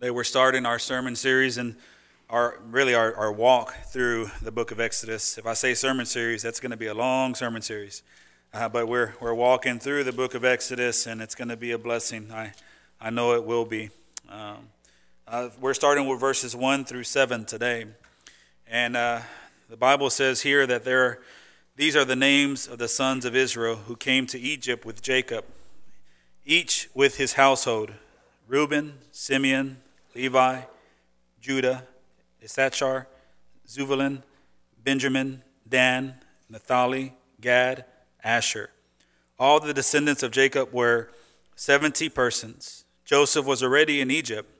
Today we're starting our sermon series and our really our, our walk through the book of Exodus. If I say sermon series, that's going to be a long sermon series. Uh, but we're, we're walking through the book of Exodus and it's going to be a blessing. I, I know it will be. Um, uh, we're starting with verses 1 through 7 today. And uh, the Bible says here that there, these are the names of the sons of Israel who came to Egypt with Jacob, each with his household Reuben, Simeon, Levi, Judah, Issachar, Zebulun, Benjamin, Dan, Naphtali, Gad, Asher. All the descendants of Jacob were 70 persons. Joseph was already in Egypt.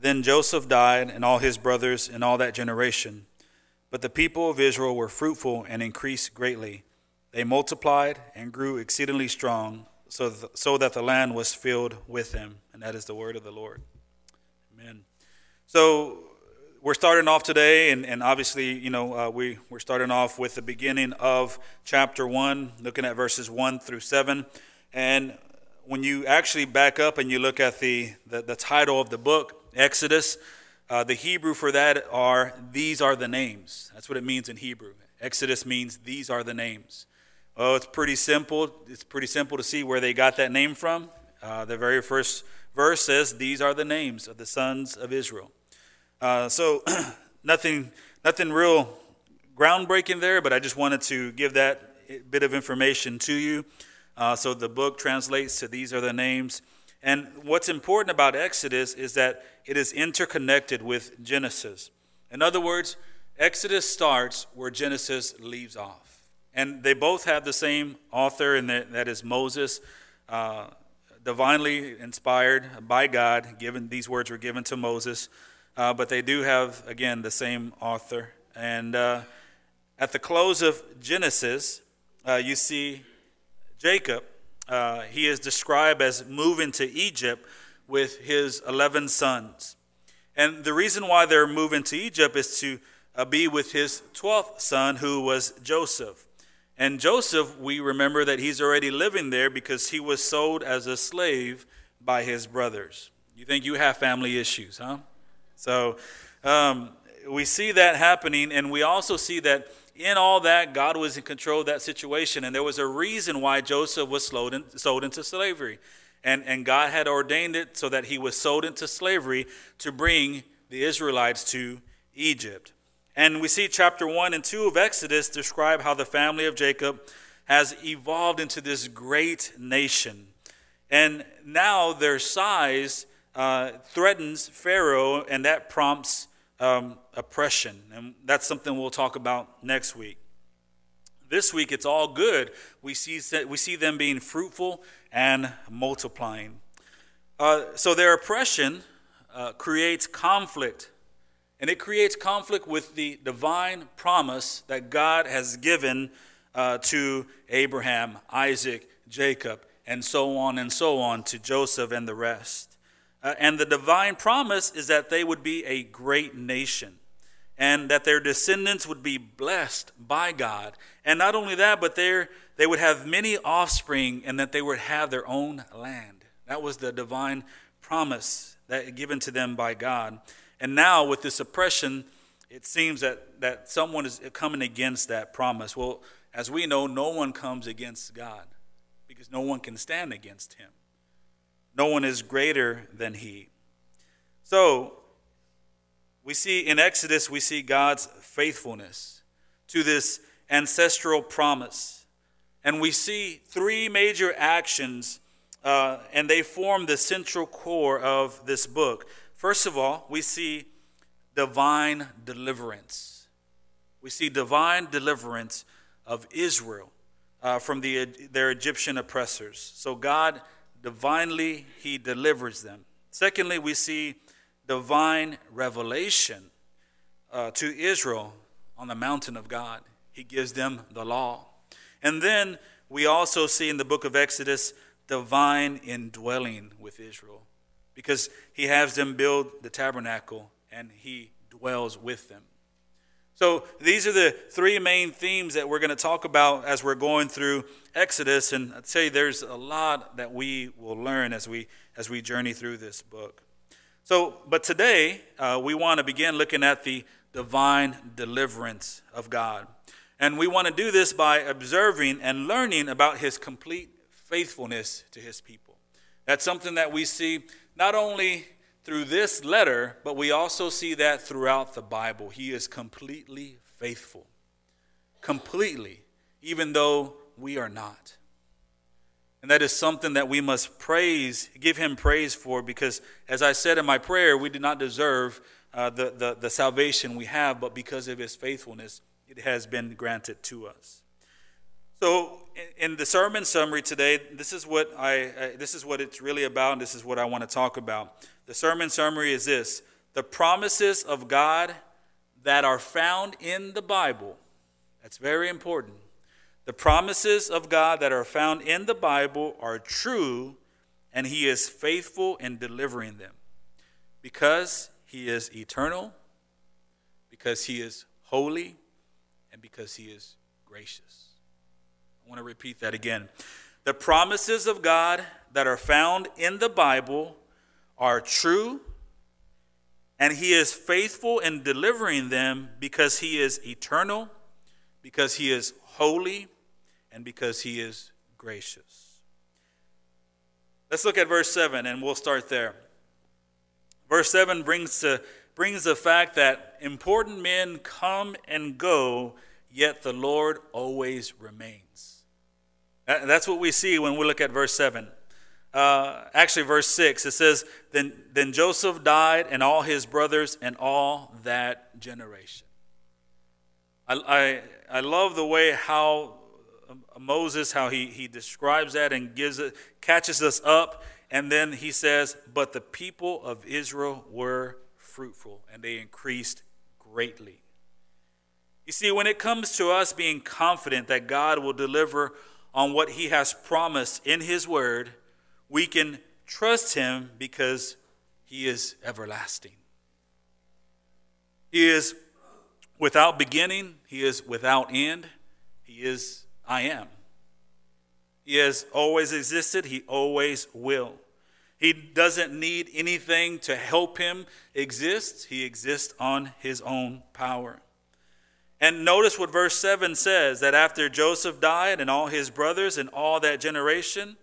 Then Joseph died, and all his brothers, and all that generation. But the people of Israel were fruitful and increased greatly. They multiplied and grew exceedingly strong, so, so that the land was filled with them. And that is the word of the Lord. Amen. So we're starting off today, and, and obviously, you know, uh, we, we're starting off with the beginning of chapter 1, looking at verses 1 through 7. And when you actually back up and you look at the, the, the title of the book, Exodus, uh, the Hebrew for that are, these are the names. That's what it means in Hebrew. Exodus means these are the names. Oh, it's pretty simple. It's pretty simple to see where they got that name from. Uh, the very first verse says, These are the names of the sons of Israel. Uh, so, nothing, nothing real groundbreaking there, but I just wanted to give that bit of information to you. Uh, so, the book translates to These are the names. And what's important about Exodus is that it is interconnected with Genesis. In other words, Exodus starts where Genesis leaves off. And they both have the same author, and that is Moses. Uh, divinely inspired by God. Given these words were given to Moses, uh, but they do have again the same author. And uh, at the close of Genesis, uh, you see Jacob. Uh, he is described as moving to Egypt with his eleven sons, and the reason why they're moving to Egypt is to uh, be with his twelfth son, who was Joseph. And Joseph, we remember that he's already living there because he was sold as a slave by his brothers. You think you have family issues, huh? So um, we see that happening, and we also see that in all that, God was in control of that situation, and there was a reason why Joseph was sold, in, sold into slavery. And, and God had ordained it so that he was sold into slavery to bring the Israelites to Egypt. And we see chapter 1 and 2 of Exodus describe how the family of Jacob has evolved into this great nation. And now their size uh, threatens Pharaoh, and that prompts um, oppression. And that's something we'll talk about next week. This week, it's all good. We see, we see them being fruitful and multiplying. Uh, so their oppression uh, creates conflict and it creates conflict with the divine promise that God has given uh, to Abraham, Isaac, Jacob, and so on and so on to Joseph and the rest. Uh, and the divine promise is that they would be a great nation and that their descendants would be blessed by God. And not only that, but they would have many offspring and that they would have their own land. That was the divine promise that given to them by God. And now, with this oppression, it seems that, that someone is coming against that promise. Well, as we know, no one comes against God because no one can stand against him. No one is greater than he. So, we see in Exodus, we see God's faithfulness to this ancestral promise. And we see three major actions, uh, and they form the central core of this book. First of all, we see divine deliverance. We see divine deliverance of Israel uh, from the, their Egyptian oppressors. So God divinely, He delivers them. Secondly, we see divine revelation uh, to Israel on the mountain of God. He gives them the law. And then we also see in the book of Exodus divine indwelling with Israel because he has them build the tabernacle and he dwells with them. So these are the three main themes that we're going to talk about as we're going through Exodus and I'd say there's a lot that we will learn as we as we journey through this book. So, but today uh, we want to begin looking at the divine deliverance of God. And we want to do this by observing and learning about his complete faithfulness to his people. That's something that we see not only through this letter, but we also see that throughout the Bible. He is completely faithful. Completely, even though we are not. And that is something that we must praise, give him praise for, because as I said in my prayer, we did not deserve uh, the, the, the salvation we have, but because of his faithfulness, it has been granted to us. So, in the sermon summary today, this is what I this is what it's really about, and this is what I want to talk about. The sermon summary is this: the promises of God that are found in the Bible. That's very important. The promises of God that are found in the Bible are true, and He is faithful in delivering them, because He is eternal, because He is holy, and because He is gracious. I want to repeat that again. The promises of God that are found in the Bible are true, and He is faithful in delivering them because He is eternal, because He is holy, and because He is gracious. Let's look at verse 7, and we'll start there. Verse 7 brings, to, brings the fact that important men come and go yet the Lord always remains. That's what we see when we look at verse 7. Uh, actually, verse 6, it says, then, then Joseph died, and all his brothers, and all that generation. I, I, I love the way how uh, Moses, how he, he describes that and gives it, catches us up, and then he says, But the people of Israel were fruitful, and they increased greatly. You see, when it comes to us being confident that God will deliver on what He has promised in His Word, we can trust Him because He is everlasting. He is without beginning, He is without end, He is I am. He has always existed, He always will. He doesn't need anything to help Him exist, He exists on His own power. And notice what verse 7 says that after Joseph died and all his brothers and all that generation,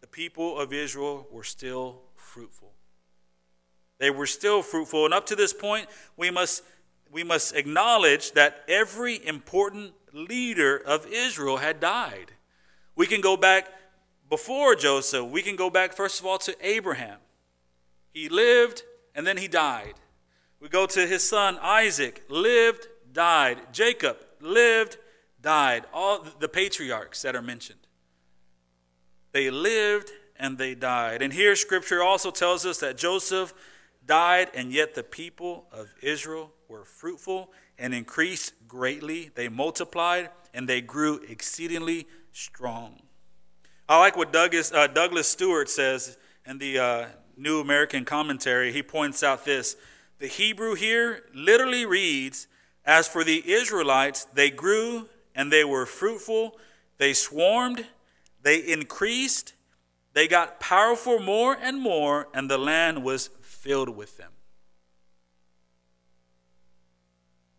the people of Israel were still fruitful. They were still fruitful. And up to this point, we must, we must acknowledge that every important leader of Israel had died. We can go back before Joseph. We can go back, first of all, to Abraham. He lived and then he died. We go to his son Isaac, lived, died. Jacob lived, died. All the patriarchs that are mentioned. They lived and they died. And here scripture also tells us that Joseph died, and yet the people of Israel were fruitful and increased greatly. They multiplied and they grew exceedingly strong. I like what Douglas, uh, Douglas Stuart says in the uh, New American Commentary. He points out this the Hebrew here literally reads, As for the Israelites, they grew and they were fruitful, they swarmed, they increased, they got powerful more and more, and the land was filled with them.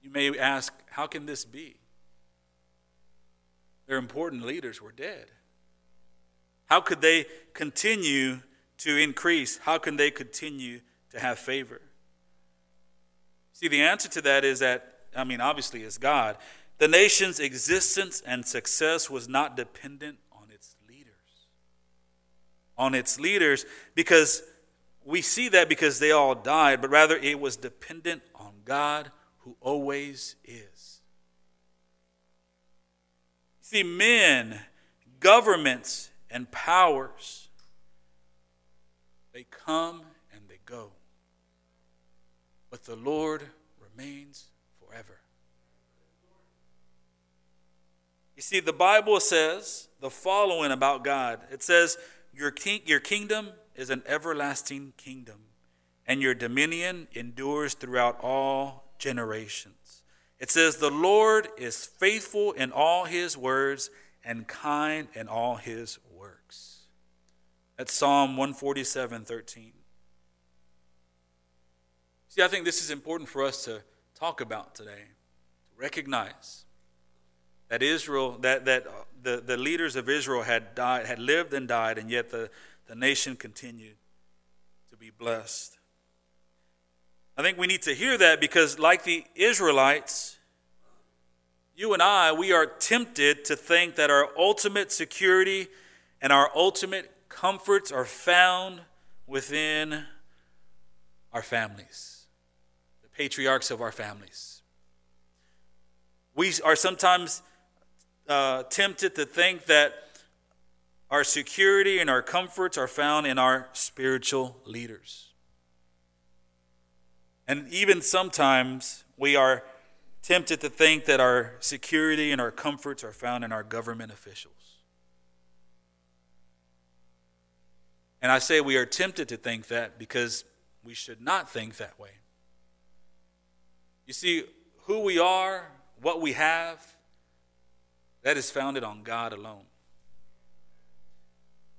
You may ask, how can this be? Their important leaders were dead. How could they continue to increase? How can they continue to have favor? See, the answer to that is that, I mean, obviously, it's God. The nation's existence and success was not dependent on its leaders. On its leaders, because we see that because they all died, but rather it was dependent on God who always is. See, men, governments, and powers, they come and they go but the Lord remains forever. You see, the Bible says the following about God it says, Your, king, your kingdom is an everlasting kingdom, and your dominion endures throughout all generations. It says, The Lord is faithful in all his words and kind in all his works. That's Psalm 147 13. See, I think this is important for us to talk about today, to recognize that Israel, that, that uh, the, the leaders of Israel had died, had lived and died, and yet the, the nation continued to be blessed. I think we need to hear that because, like the Israelites, you and I, we are tempted to think that our ultimate security and our ultimate comforts are found within our families, patriarchs of our families. We are sometimes uh, tempted to think that our security and our comforts are found in our spiritual leaders. And even sometimes we are tempted to think that our security and our comforts are found in our government officials. And I say we are tempted to think that because we should not think that way. You see, who we are, what we have, that is founded on God alone.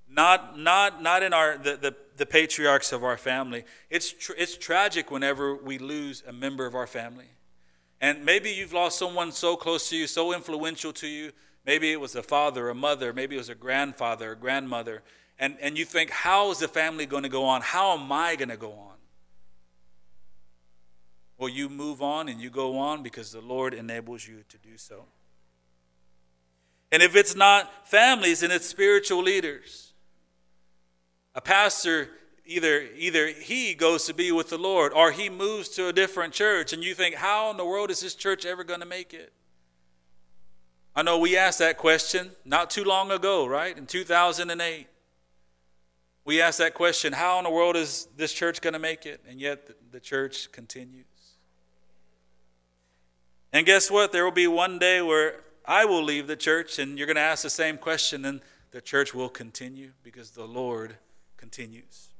Not, not, not in our, the, the, the patriarchs of our family. It's, tr- it's tragic whenever we lose a member of our family. And maybe you've lost someone so close to you, so influential to you. Maybe it was a father, a mother, maybe it was a grandfather, a grandmother. And, and you think, how is the family going to go on? How am I going to go on? Well, you move on and you go on because the Lord enables you to do so. And if it's not families, then it's spiritual leaders. A pastor either either he goes to be with the Lord or he moves to a different church and you think how in the world is this church ever going to make it? I know we asked that question not too long ago, right? In 2008. We asked that question, how in the world is this church going to make it? And yet the church continues. And guess what? There will be one day where I will leave the church and you're going to ask the same question and the church will continue because the Lord continues.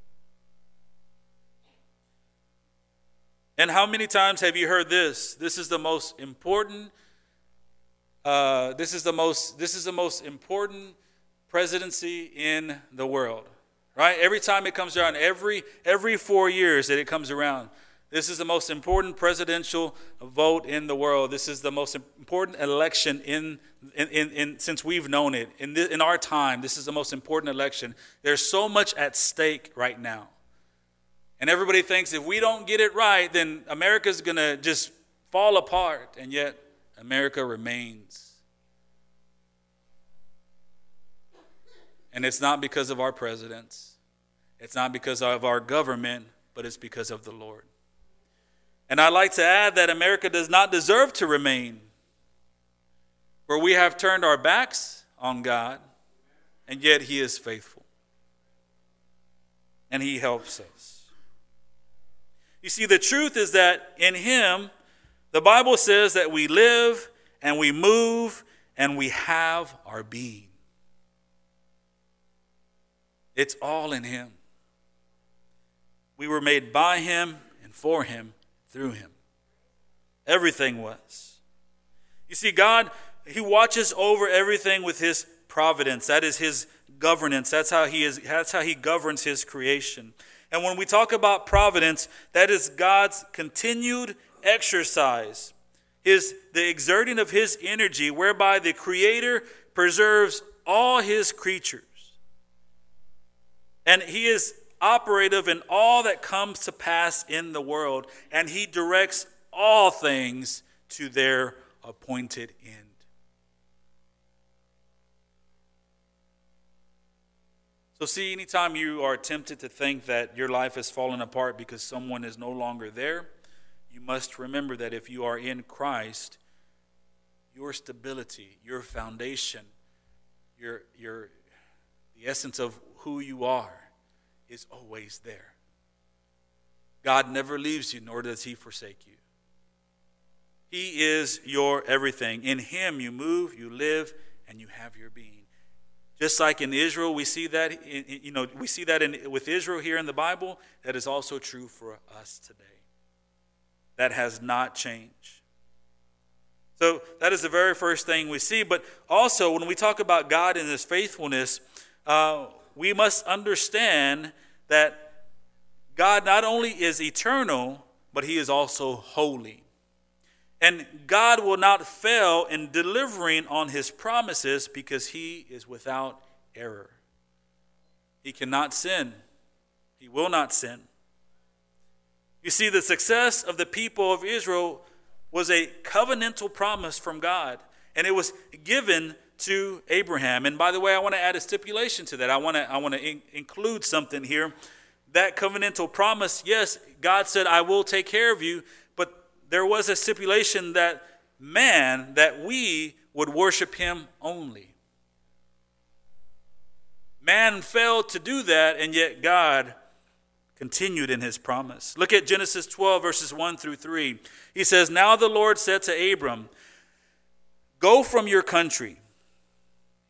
And how many times have you heard this? This is the most important. Uh, this is the most. This is the most important presidency in the world, right? Every time it comes around, every every four years that it comes around, this is the most important presidential vote in the world. This is the most important election in, in, in, in since we've known it. In, the, in our time, this is the most important election. There's so much at stake right now. And everybody thinks if we don't get it right, then America's going to just fall apart. And yet, America remains. And it's not because of our presidents, it's not because of our government, but it's because of the Lord. And I'd like to add that America does not deserve to remain where we have turned our backs on God, and yet He is faithful. And He helps us. You see, the truth is that in Him, the Bible says that we live and we move and we have our being. It's all in Him. We were made by Him and for Him through Him. Everything was. You see, God, He watches over everything with His providence. That is His governance. That's how He is. That's how He governs His creation. And when we talk about providence, that is God's continued exercise, his, the exerting of his energy, whereby the Creator preserves all his creatures. And he is operative in all that comes to pass in the world, and he directs all things to their appointed end. So, see, anytime you are tempted to think that your life has fallen apart because someone is no longer there, you must remember that if you are in Christ, your stability, your foundation, your, your, the essence of who you are is always there. God never leaves you, nor does he forsake you. He is your everything. In him you move, you live, and you have your being. Just like in Israel, we see that, you know, we see that in, with Israel here in the Bible, that is also true for us today. That has not changed. So that is the very first thing we see. But also, when we talk about God and His faithfulness, uh, we must understand that God not only is eternal, but he is also holy. And God will not fail in delivering on his promises because he is without error. He cannot sin, he will not sin. You see, the success of the people of Israel was a covenantal promise from God, and it was given to Abraham. And by the way, I want to add a stipulation to that. I want to, I want to in- include something here. That covenantal promise, yes, God said, I will take care of you, but there was a stipulation that man, that we would worship him only. Man failed to do that, and yet God continued in his promise. Look at Genesis 12, verses 1 through 3. He says, Now the Lord said to Abram, Go from your country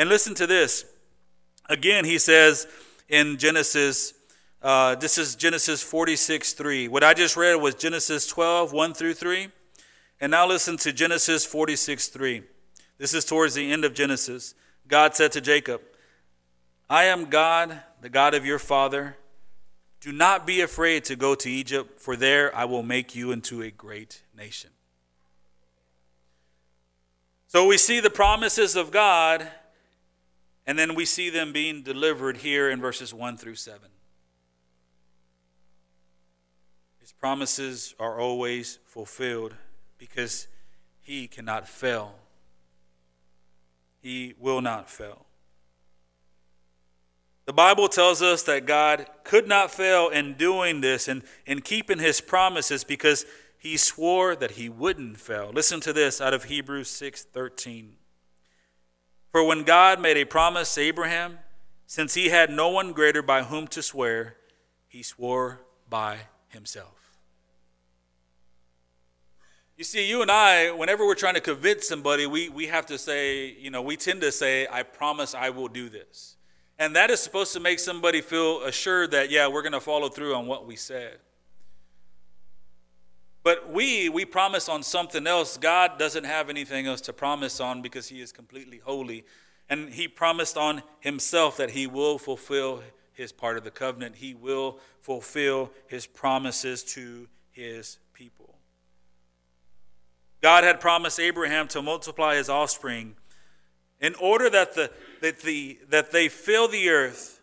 And listen to this. Again, he says in Genesis, uh, this is Genesis 46 3. What I just read was Genesis 12 1 through 3. And now listen to Genesis 46 3. This is towards the end of Genesis. God said to Jacob, I am God, the God of your father. Do not be afraid to go to Egypt, for there I will make you into a great nation. So we see the promises of God and then we see them being delivered here in verses 1 through 7. His promises are always fulfilled because he cannot fail. He will not fail. The Bible tells us that God could not fail in doing this and in keeping his promises because he swore that he wouldn't fail. Listen to this out of Hebrews 6:13. For when God made a promise to Abraham, since he had no one greater by whom to swear, he swore by himself. You see, you and I, whenever we're trying to convince somebody, we, we have to say, you know, we tend to say, I promise I will do this. And that is supposed to make somebody feel assured that, yeah, we're going to follow through on what we said. But we, we promise on something else. God doesn't have anything else to promise on because He is completely holy. And He promised on Himself that He will fulfill His part of the covenant, He will fulfill His promises to His people. God had promised Abraham to multiply his offspring in order that, the, that, the, that they fill the earth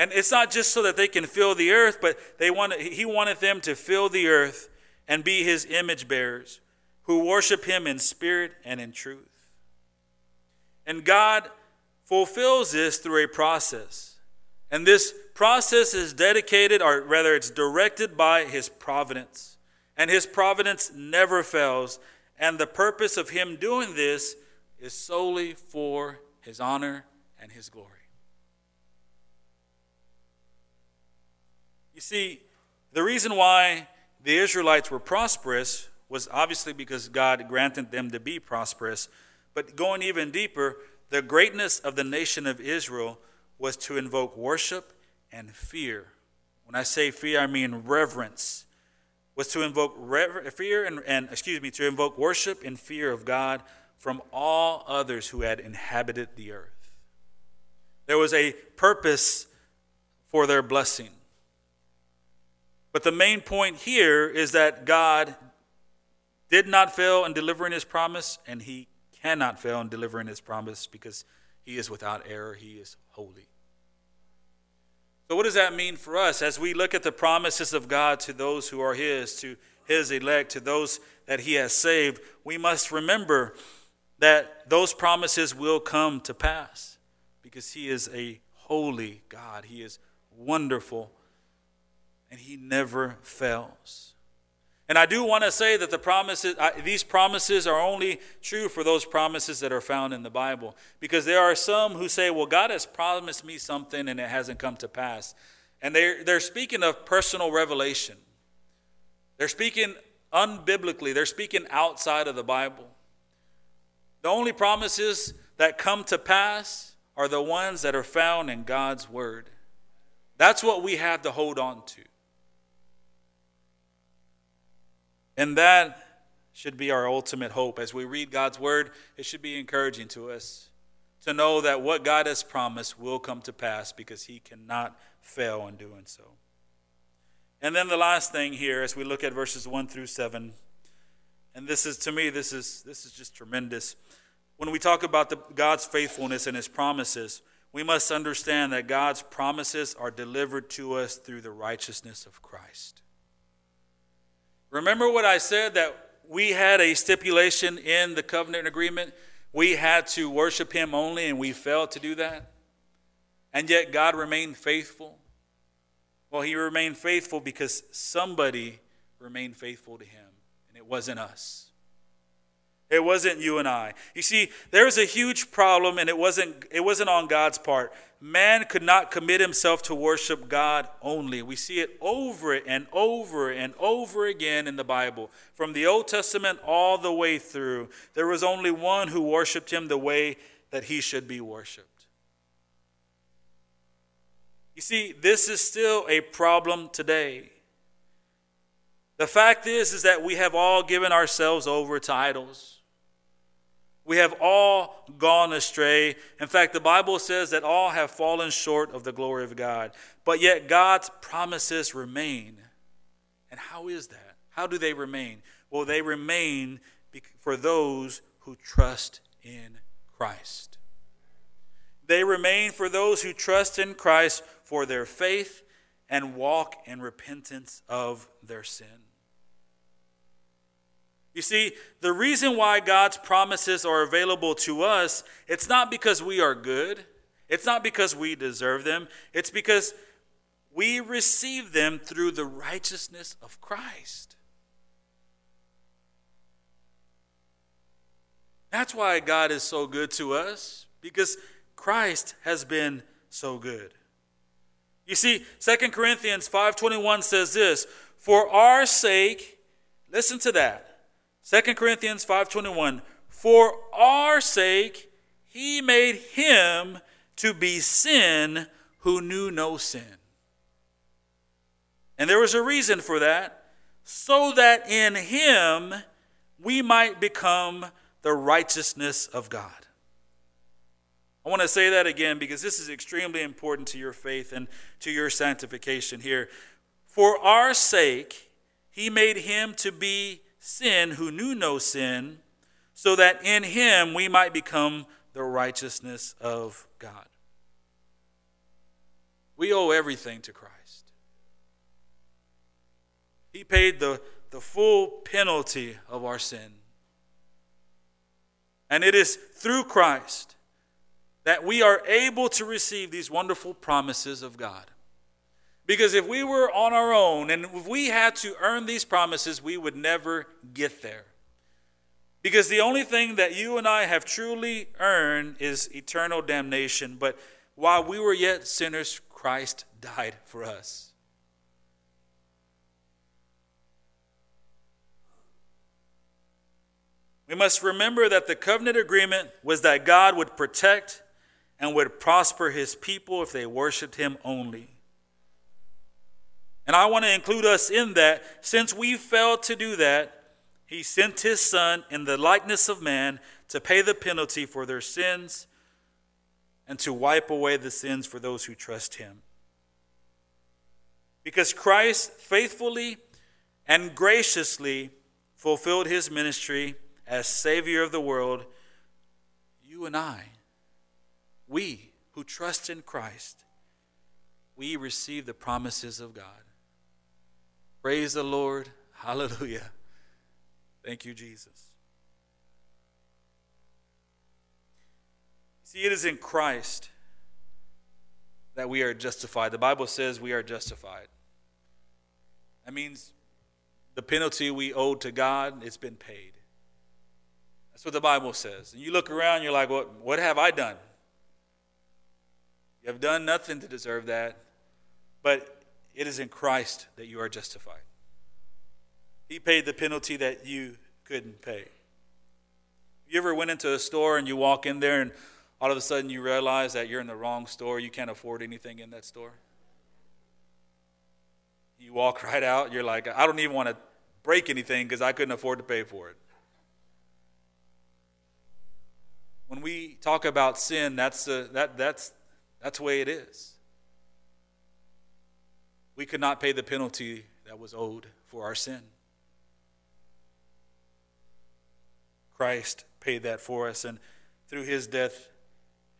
and it's not just so that they can fill the earth, but they wanted, he wanted them to fill the earth and be his image bearers who worship him in spirit and in truth. And God fulfills this through a process. And this process is dedicated, or rather, it's directed by his providence. And his providence never fails. And the purpose of him doing this is solely for his honor and his glory. You see, the reason why the Israelites were prosperous was obviously because God granted them to be prosperous. But going even deeper, the greatness of the nation of Israel was to invoke worship and fear. When I say fear, I mean reverence. Was to invoke rever- fear and, and, excuse me, to invoke worship and fear of God from all others who had inhabited the earth. There was a purpose for their blessing. But the main point here is that God did not fail in delivering his promise, and he cannot fail in delivering his promise because he is without error, he is holy. So, what does that mean for us as we look at the promises of God to those who are his, to his elect, to those that he has saved? We must remember that those promises will come to pass because he is a holy God, he is wonderful and he never fails. And I do want to say that the promises, these promises are only true for those promises that are found in the Bible. Because there are some who say, well, God has promised me something and it hasn't come to pass. And they're, they're speaking of personal revelation. They're speaking unbiblically, they're speaking outside of the Bible. The only promises that come to pass are the ones that are found in God's Word. That's what we have to hold on to. And that should be our ultimate hope. As we read God's Word, it should be encouraging to us to know that what God has promised will come to pass because He cannot fail in doing so. And then the last thing here, as we look at verses 1 through 7, and this is, to me, this is, this is just tremendous. When we talk about the, God's faithfulness and His promises, we must understand that God's promises are delivered to us through the righteousness of Christ. Remember what I said that we had a stipulation in the covenant agreement? We had to worship Him only, and we failed to do that. And yet God remained faithful. Well, he remained faithful because somebody remained faithful to him, and it wasn't us. It wasn't you and I. You see, there was a huge problem, and it wasn't, it wasn't on God's part. Man could not commit himself to worship God only. We see it over and over and over again in the Bible. From the Old Testament all the way through, there was only one who worshiped him the way that he should be worshiped. You see, this is still a problem today. The fact is is that we have all given ourselves over to idols. We have all gone astray. In fact, the Bible says that all have fallen short of the glory of God. But yet God's promises remain. And how is that? How do they remain? Well, they remain for those who trust in Christ. They remain for those who trust in Christ for their faith and walk in repentance of their sin. You see, the reason why God's promises are available to us, it's not because we are good. It's not because we deserve them. It's because we receive them through the righteousness of Christ. That's why God is so good to us, because Christ has been so good. You see, 2 Corinthians 5:21 says this, "For our sake, listen to that. 2 Corinthians 5:21, "For our sake he made him to be sin who knew no sin." And there was a reason for that, so that in him we might become the righteousness of God. I want to say that again because this is extremely important to your faith and to your sanctification here. For our sake, he made him to be sin who knew no sin, so that in him we might become the righteousness of God. We owe everything to Christ. He paid the, the full penalty of our sin. And it is through Christ that we are able to receive these wonderful promises of God. Because if we were on our own and if we had to earn these promises, we would never get there. Because the only thing that you and I have truly earned is eternal damnation. But while we were yet sinners, Christ died for us. We must remember that the covenant agreement was that God would protect and would prosper his people if they worshiped him only. And I want to include us in that. Since we failed to do that, he sent his son in the likeness of man to pay the penalty for their sins and to wipe away the sins for those who trust him. Because Christ faithfully and graciously fulfilled his ministry as Savior of the world, you and I we who trust in Christ, we receive the promises of God. Praise the Lord. Hallelujah. Thank you, Jesus. See, it is in Christ that we are justified. The Bible says we are justified. That means the penalty we owed to God, it's been paid. That's what the Bible says. And you look around, you're like, what, what have I done? You have done nothing to deserve that, but it is in Christ that you are justified. He paid the penalty that you couldn't pay. You ever went into a store and you walk in there and all of a sudden you realize that you're in the wrong store, you can't afford anything in that store? You walk right out, you're like, I don't even want to break anything because I couldn't afford to pay for it. When we talk about sin, that's that, that's, that's the way it is. We could not pay the penalty that was owed for our sin. Christ paid that for us, and through his death,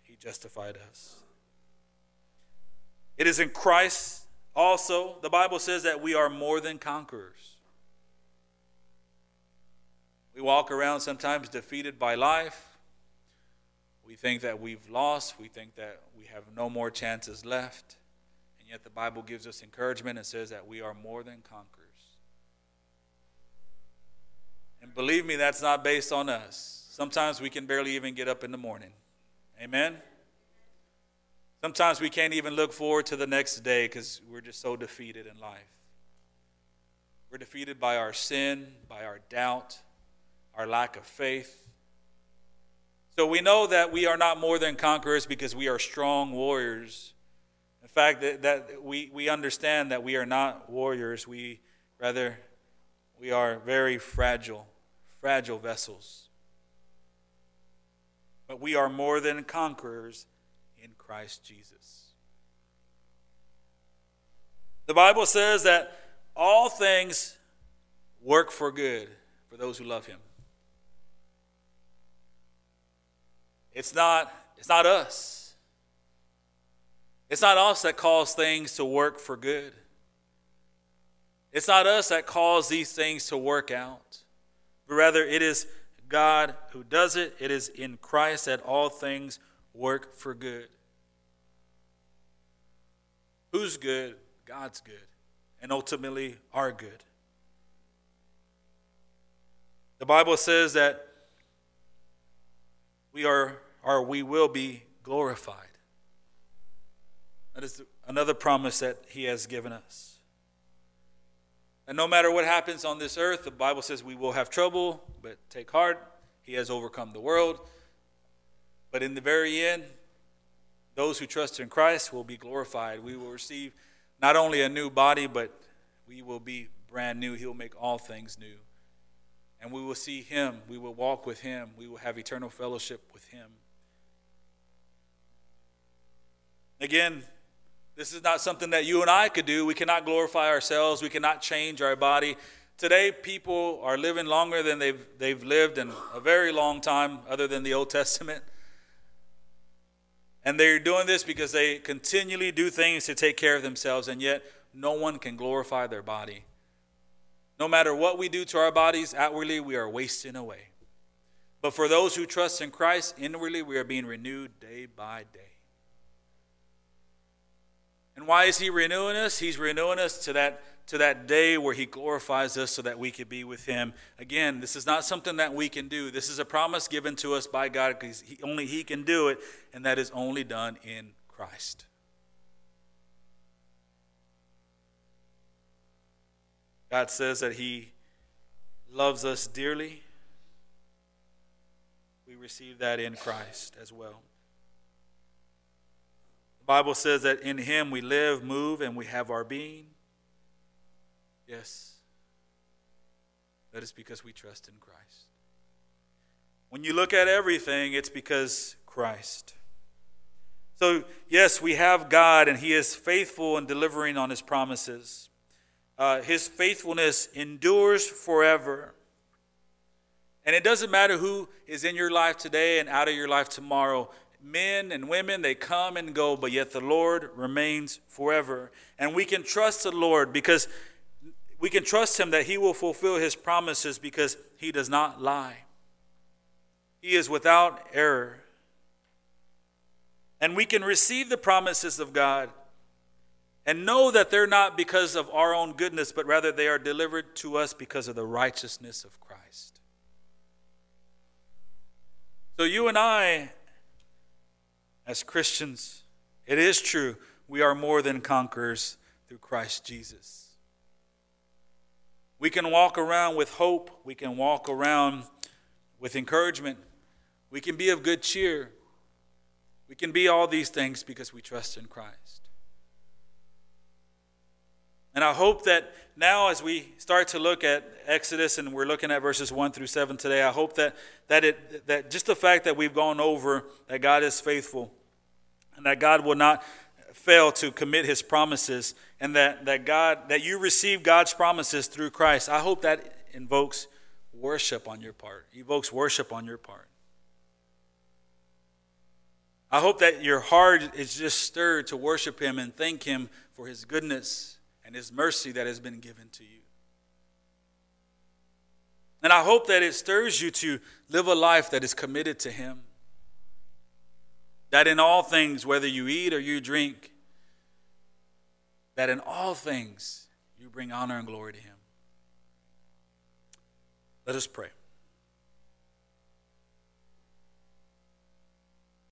he justified us. It is in Christ also, the Bible says that we are more than conquerors. We walk around sometimes defeated by life. We think that we've lost. We think that we have no more chances left. Yet the Bible gives us encouragement and says that we are more than conquerors. And believe me, that's not based on us. Sometimes we can barely even get up in the morning. Amen? Sometimes we can't even look forward to the next day because we're just so defeated in life. We're defeated by our sin, by our doubt, our lack of faith. So we know that we are not more than conquerors because we are strong warriors. In fact, that, that we, we understand that we are not warriors. We rather we are very fragile, fragile vessels. But we are more than conquerors in Christ Jesus. The Bible says that all things work for good for those who love him. It's not, it's not us. It's not us that cause things to work for good. It's not us that cause these things to work out, but rather it is God who does it. It is in Christ that all things work for good. Who's good? God's good, and ultimately our good. The Bible says that we are or we will be glorified. That is another promise that he has given us. And no matter what happens on this earth, the Bible says we will have trouble, but take heart. He has overcome the world. But in the very end, those who trust in Christ will be glorified. We will receive not only a new body, but we will be brand new. He'll make all things new. And we will see Him. We will walk with Him. We will have eternal fellowship with Him. Again, this is not something that you and I could do. We cannot glorify ourselves. We cannot change our body. Today, people are living longer than they've, they've lived in a very long time, other than the Old Testament. And they're doing this because they continually do things to take care of themselves, and yet no one can glorify their body. No matter what we do to our bodies, outwardly we are wasting away. But for those who trust in Christ, inwardly we are being renewed day by day. And why is He renewing us? He's renewing us to that to that day where he glorifies us so that we could be with him. Again, this is not something that we can do. This is a promise given to us by God because he, only he can do it, and that is only done in Christ. God says that he loves us dearly. We receive that in Christ as well. Bible says that in him we live, move, and we have our being. Yes. That is because we trust in Christ. When you look at everything, it's because Christ. So, yes, we have God, and He is faithful in delivering on His promises. Uh, his faithfulness endures forever. And it doesn't matter who is in your life today and out of your life tomorrow. Men and women, they come and go, but yet the Lord remains forever. And we can trust the Lord because we can trust him that he will fulfill his promises because he does not lie. He is without error. And we can receive the promises of God and know that they're not because of our own goodness, but rather they are delivered to us because of the righteousness of Christ. So, you and I, as Christians, it is true, we are more than conquerors through Christ Jesus. We can walk around with hope. We can walk around with encouragement. We can be of good cheer. We can be all these things because we trust in Christ. And I hope that now, as we start to look at Exodus and we're looking at verses 1 through 7 today, I hope that, that, it, that just the fact that we've gone over that God is faithful and that God will not fail to commit his promises and that, that God that you receive God's promises through Christ, I hope that invokes worship on your part, evokes worship on your part. I hope that your heart is just stirred to worship him and thank him for his goodness and his mercy that has been given to you. And I hope that it stirs you to live a life that is committed to him. That in all things, whether you eat or you drink, that in all things you bring honor and glory to him. Let us pray.